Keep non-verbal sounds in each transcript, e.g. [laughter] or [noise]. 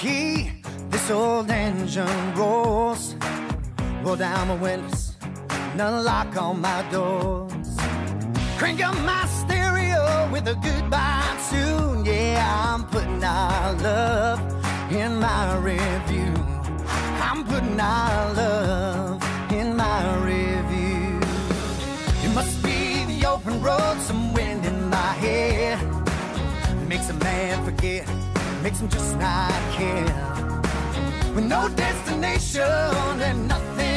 Key, this old engine rolls. Roll down my windows, and unlock all my doors. Crank up my stereo with a goodbye tune. Yeah, I'm putting our love in my rear view. I'm putting our love in my rear view. It must be the open road, some wind in my hair. Makes a man forget, makes him just not care. With no destination and nothing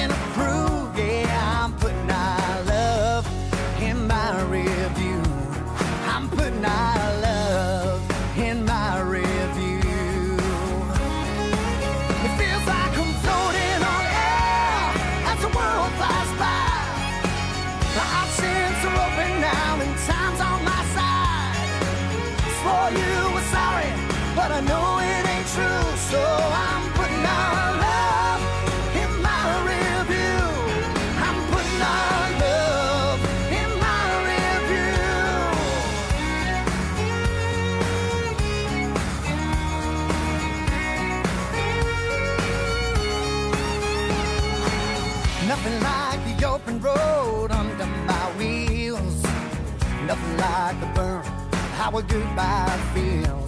goodbye feels.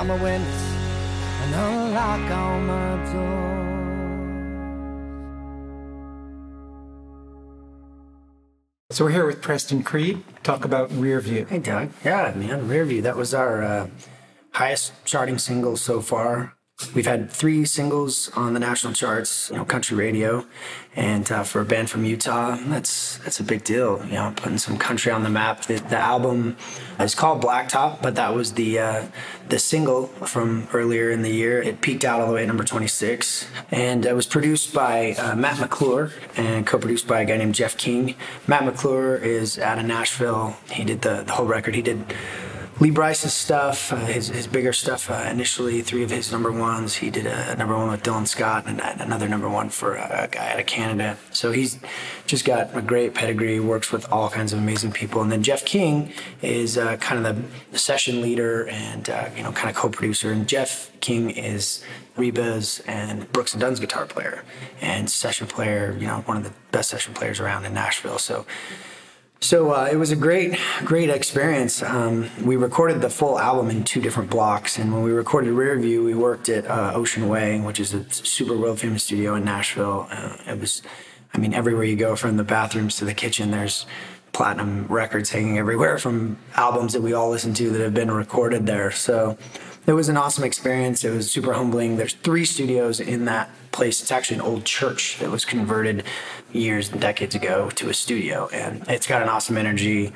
Roll down my windows and unlock all my doors. So we're here with Preston Creed. Talk about Rear View. Hey, Doug. Yeah, man, Rearview. That was our uh, highest charting single so far. We've had three singles on the national charts, you know, country radio, and uh, for a band from Utah, that's that's a big deal. You know, putting some country on the map. The, the album is called Blacktop, but that was the uh, the single from earlier in the year. It peaked out all the way at number 26, and it was produced by uh, Matt McClure and co-produced by a guy named Jeff King. Matt McClure is out of Nashville. He did the, the whole record. He did Lee Brice's stuff, uh, his, his bigger stuff, uh, initially three of his number ones. He did a number one with Dylan Scott and another number one for a, guy out of Canada. So he's just got a great pedigree, works with all kinds of amazing people. And then Jeff King is uh, kind of the session leader and, uh, you know, kind of co-producer. And Jeff King is Reba's and Brooks and Dunn's guitar player and session player, you know, one of the best session players around in Nashville. So So uh, it was a great, great experience. Um, we recorded the full album in two different blocks, and when we recorded Rear View, we worked at uh, Ocean Way, which is a super world famous studio in Nashville. Uh, it was, I mean, everywhere you go, from the bathrooms to the kitchen, there's platinum records hanging everywhere from albums that we all listen to that have been recorded there. So it was an awesome experience. It was super humbling. There's three studios in that place. It's actually an old church that was converted years and decades ago to a studio, and it's got an awesome energy.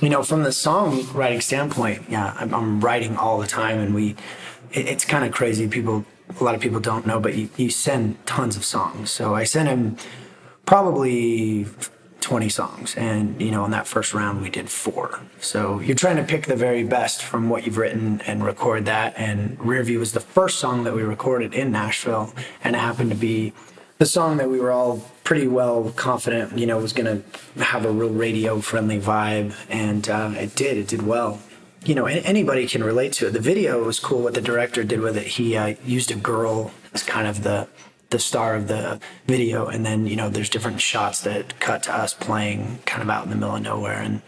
You know, from the songwriting standpoint, yeah, I'm, I'm writing all the time, and we, it, it's kind of crazy. People, a lot of people don't know, but you, you send tons of songs. So I sent him probably 20 songs. And you know in that first round we did four. So you're trying to pick the very best from what you've written and record that. And rear view was the first song that we recorded in nashville and it happened to be the song that we were all pretty well confident you know was going to have a real radio friendly vibe. And uh, it did. It did well. You know anybody can relate to it. The video was cool what the director did with it. He uh, used a girl as kind of the the star of the video and then you know there's different shots that cut to us playing kind of out in the middle of nowhere and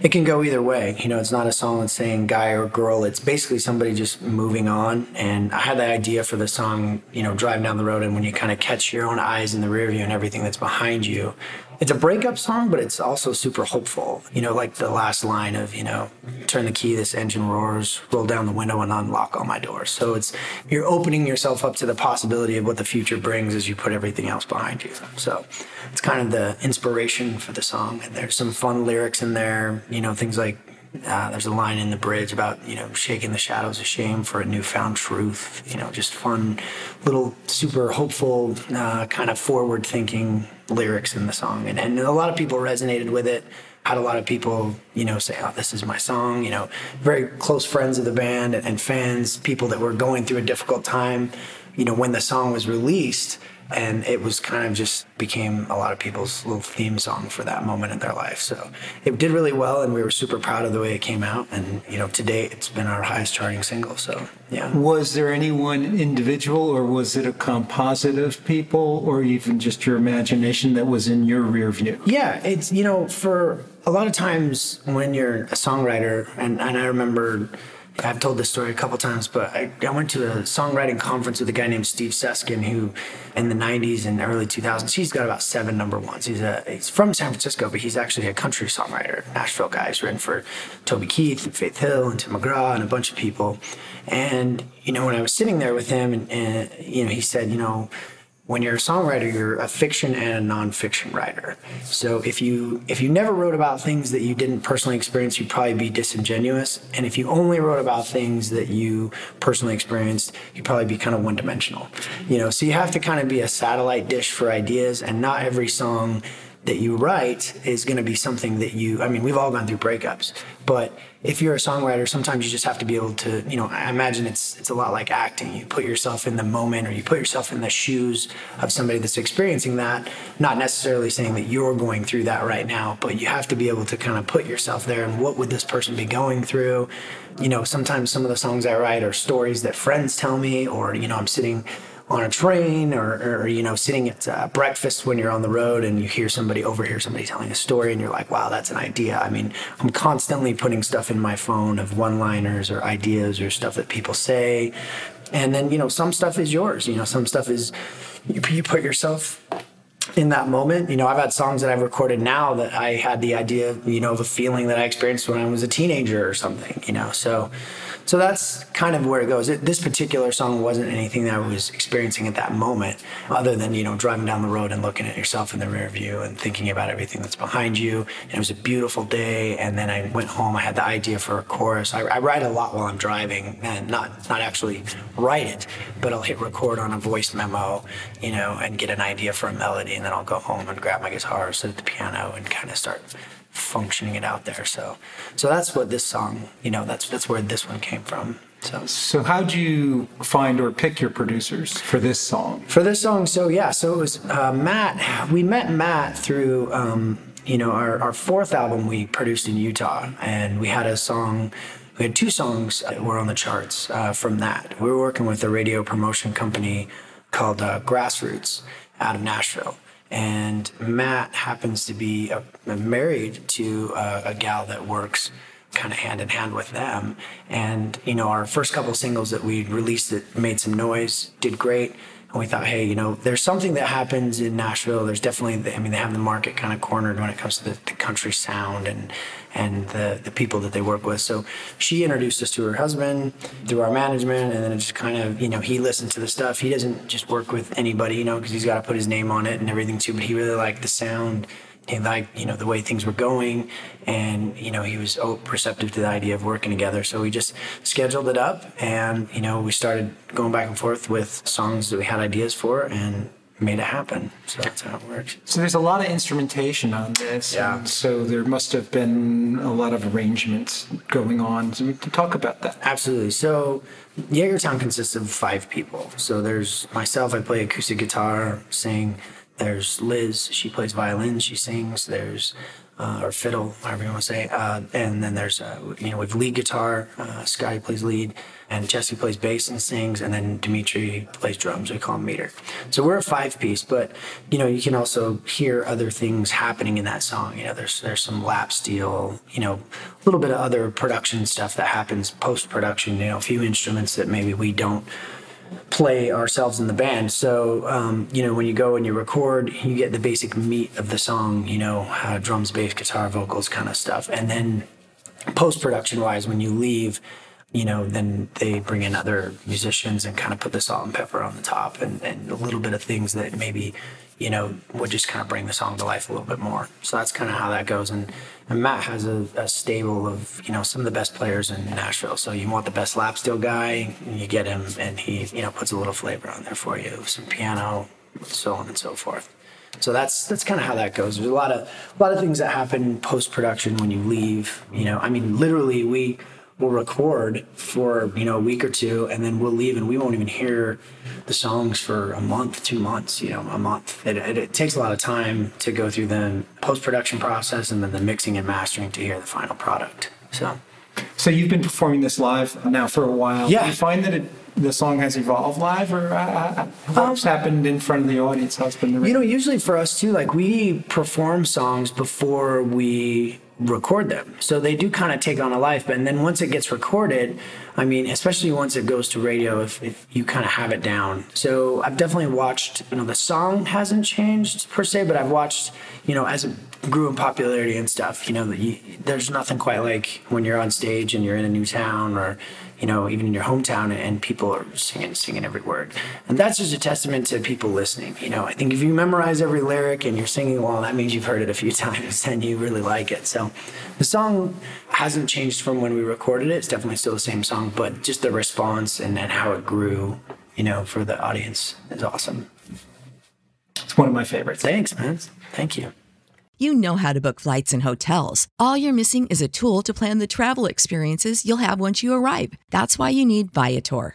it can go either way. You know it's not a song that's saying guy or girl it's basically somebody just moving on and i had the idea for the song you know driving down the road and when you kind of catch your own eyes in the rear view and everything that's behind you it's a breakup song, but it's also super hopeful. You know, like the last line of, you know, turn the key, this engine roars, roll down the window and unlock all my doors. So it's, you're opening yourself up to the possibility of what the future brings as you put everything else behind you. So it's kind of the inspiration for the song. And there's some fun lyrics in there, you know, things like uh, there's a line in the bridge about you know shaking the shadows of shame for a newfound truth. You know, just fun, little super hopeful, uh, kind of forward-thinking lyrics in the song, and and a lot of people resonated with it. Had a lot of people, you know, say, "Oh, this is my song." You know, very close friends of the band and, and fans, people that were going through a difficult time. You know, when the song was released, and it was kind of just became a lot of people's little theme song for that moment in their life. So it did really well, and we were super proud of the way it came out. And you know, to date, it's been our highest charting single. So yeah. Was there any one individual, or was it a composite of people, or even just your imagination that was in your rear view? Yeah, it's you know, for a lot of times when you're a songwriter, and, and I remember I've told this story a couple times, but I, I, went to a songwriting conference with a guy named Steve Seskin, who in the 90s and early 2000s, he's got about seven number ones. He's, a, he's from San Francisco, but he's actually a country songwriter, Nashville guy. He's written for Toby Keith and Faith Hill and Tim McGraw and a bunch of people. And, you know, when I was sitting there with him, and, and you know, he said, you know, when you're a songwriter, you're a fiction and a nonfiction writer. So if you if you never wrote about things that you didn't personally experience, you'd probably be disingenuous. And if you only wrote about things that you personally experienced, you'd probably be kind of one dimensional. You know, so you have to kind of be a satellite dish for ideas, and not every song that you write is going to be something that you i mean we've all gone through breakups but if you're a songwriter sometimes you just have to be able to you know i imagine it's it's a lot like acting. You put yourself in the moment or you put yourself in the shoes of somebody that's experiencing that not necessarily saying that you're going through that right now but you have to be able to kind of put yourself there and what would this person be going through? You know sometimes some of the songs i write are stories that friends tell me or you know i'm sitting on a train or, or you know sitting at uh, breakfast when you're on the road and you hear somebody overhear somebody telling a story and you're like wow that's an idea. I mean i'm constantly putting stuff in my phone of one liners or ideas or stuff that people say. And then you know some stuff is yours. You know some stuff is you, you put yourself in that moment. You know, I've had songs that I've recorded now that I had the idea, you know, of a feeling that I experienced when I was a teenager or something, you know. So so that's kind of where it goes. It, this particular song wasn't anything that I was experiencing at that moment, other than you know driving down the road and looking at yourself in the rear view and thinking about everything that's behind you. And it was a beautiful day, and then I went home. I had the idea for a chorus. I, I write a lot while I'm driving, and not not actually write it, but I'll hit record on a voice memo, you know, and get an idea for a melody, and then I'll go home and grab my guitar, sit at the piano, and kind of start functioning it out there. So, so that's what this song, you know, that's that's where this one came from. So, so how do you find or pick your producers for this song? For this song, so yeah, so it was uh, Matt. We met Matt through, um, you know, our, our fourth album we produced in Utah, and we had a song. We had two songs that were on the charts uh, from that. We were working with a radio promotion company called uh, Grassroots out of Nashville And Matt happens to be a, married to a, a gal that works kind of hand in hand with them. And, you know, our first couple singles that we released that made some noise did great. And we thought, hey, you know, there's something that happens in Nashville. There's definitely, I mean, they have the market kind of cornered when it comes to the, the country sound and and the, the people that they work with. So she introduced us to her husband through our management, and then it just kind of, you know, he listened to the stuff. He doesn't just work with anybody, you know, because he's got to put his name on it and everything too. But he really liked the sound he liked you know the way things were going and you know he was oh, receptive to the idea of working together so we just scheduled it up and you know we started going back and forth with songs that we had ideas for and made it happen so that's how it works So there's a lot of instrumentation on this. Yeah. and so there must have been a lot of arrangements going on. So we can talk about that. Absolutely. So Jaegertown consists of five people. So there's myself, I play acoustic guitar, sing. There's Liz, she plays violin, she sings. There's uh, or fiddle, however you want to say. Uh, and then there's uh, you know we have lead guitar. Uh, Scotty plays lead, and Jesse plays bass and sings, and then Dimitri plays drums. We call him meter. So we're a five piece, but you know you can also hear other things happening in that song. You know there's there's some lap steel, you know a little bit of other production stuff that happens post production. You know a few instruments that maybe we don't play ourselves in the band. So, um, you know, when you go and you record, you get the basic meat of the song, you know, uh, drums, bass, guitar, vocals kind of stuff. And then post production wise, when you leave, you know, then they bring in other musicians and kind of put the salt and pepper on the top and, and a little bit of things that maybe, you know, would just kind of bring the song to life a little bit more. So that's kind of how that goes. And, and Matt has a, a stable of, you know, some of the best players in Nashville. So you want the best lap steel guy, you get him and he, you know, puts a little flavor on there for you, some piano, so on and so forth. So that's that's kind of how that goes. There's a lot of a lot of things that happen post production when you leave. You know, I mean, literally, we will record for you know a week or two, and then we'll leave, and we won't even hear the songs for a month, two months. You know, a month. It, it, it takes a lot of time to go through the post production process and then the mixing and mastering to hear the final product. So. So you've been performing this live now for a while. Yeah. Do you find that it, the song has evolved live, or uh, uh, what's happened in front of the audience? How's been the You know, usually for us too, like we perform songs before we record them. So they do kind of take on a life. And then once it gets recorded, I mean, especially once it goes to radio, if, if you kind of have it down. So I've definitely watched, you know, the song hasn't changed per se, but I've watched, you know, as it grew in popularity and stuff, you know, you, there's nothing quite like when you're on stage and you're in a new town or, you know, even in your hometown and people are singing, singing every word. And that's just a testament to people listening. You know, I think if you memorize every lyric and you're singing along, that means you've heard it a few [laughs] times and you really like it. So the song hasn't changed from when we recorded it. It's definitely still the same song, but just the response and, and how it grew, you know, for the audience is awesome. It's one of my favorites. Thanks, man. Thank you. You know how to book flights and hotels. All you're missing is a tool to plan the travel experiences you'll have once you arrive. That's why you need Viator.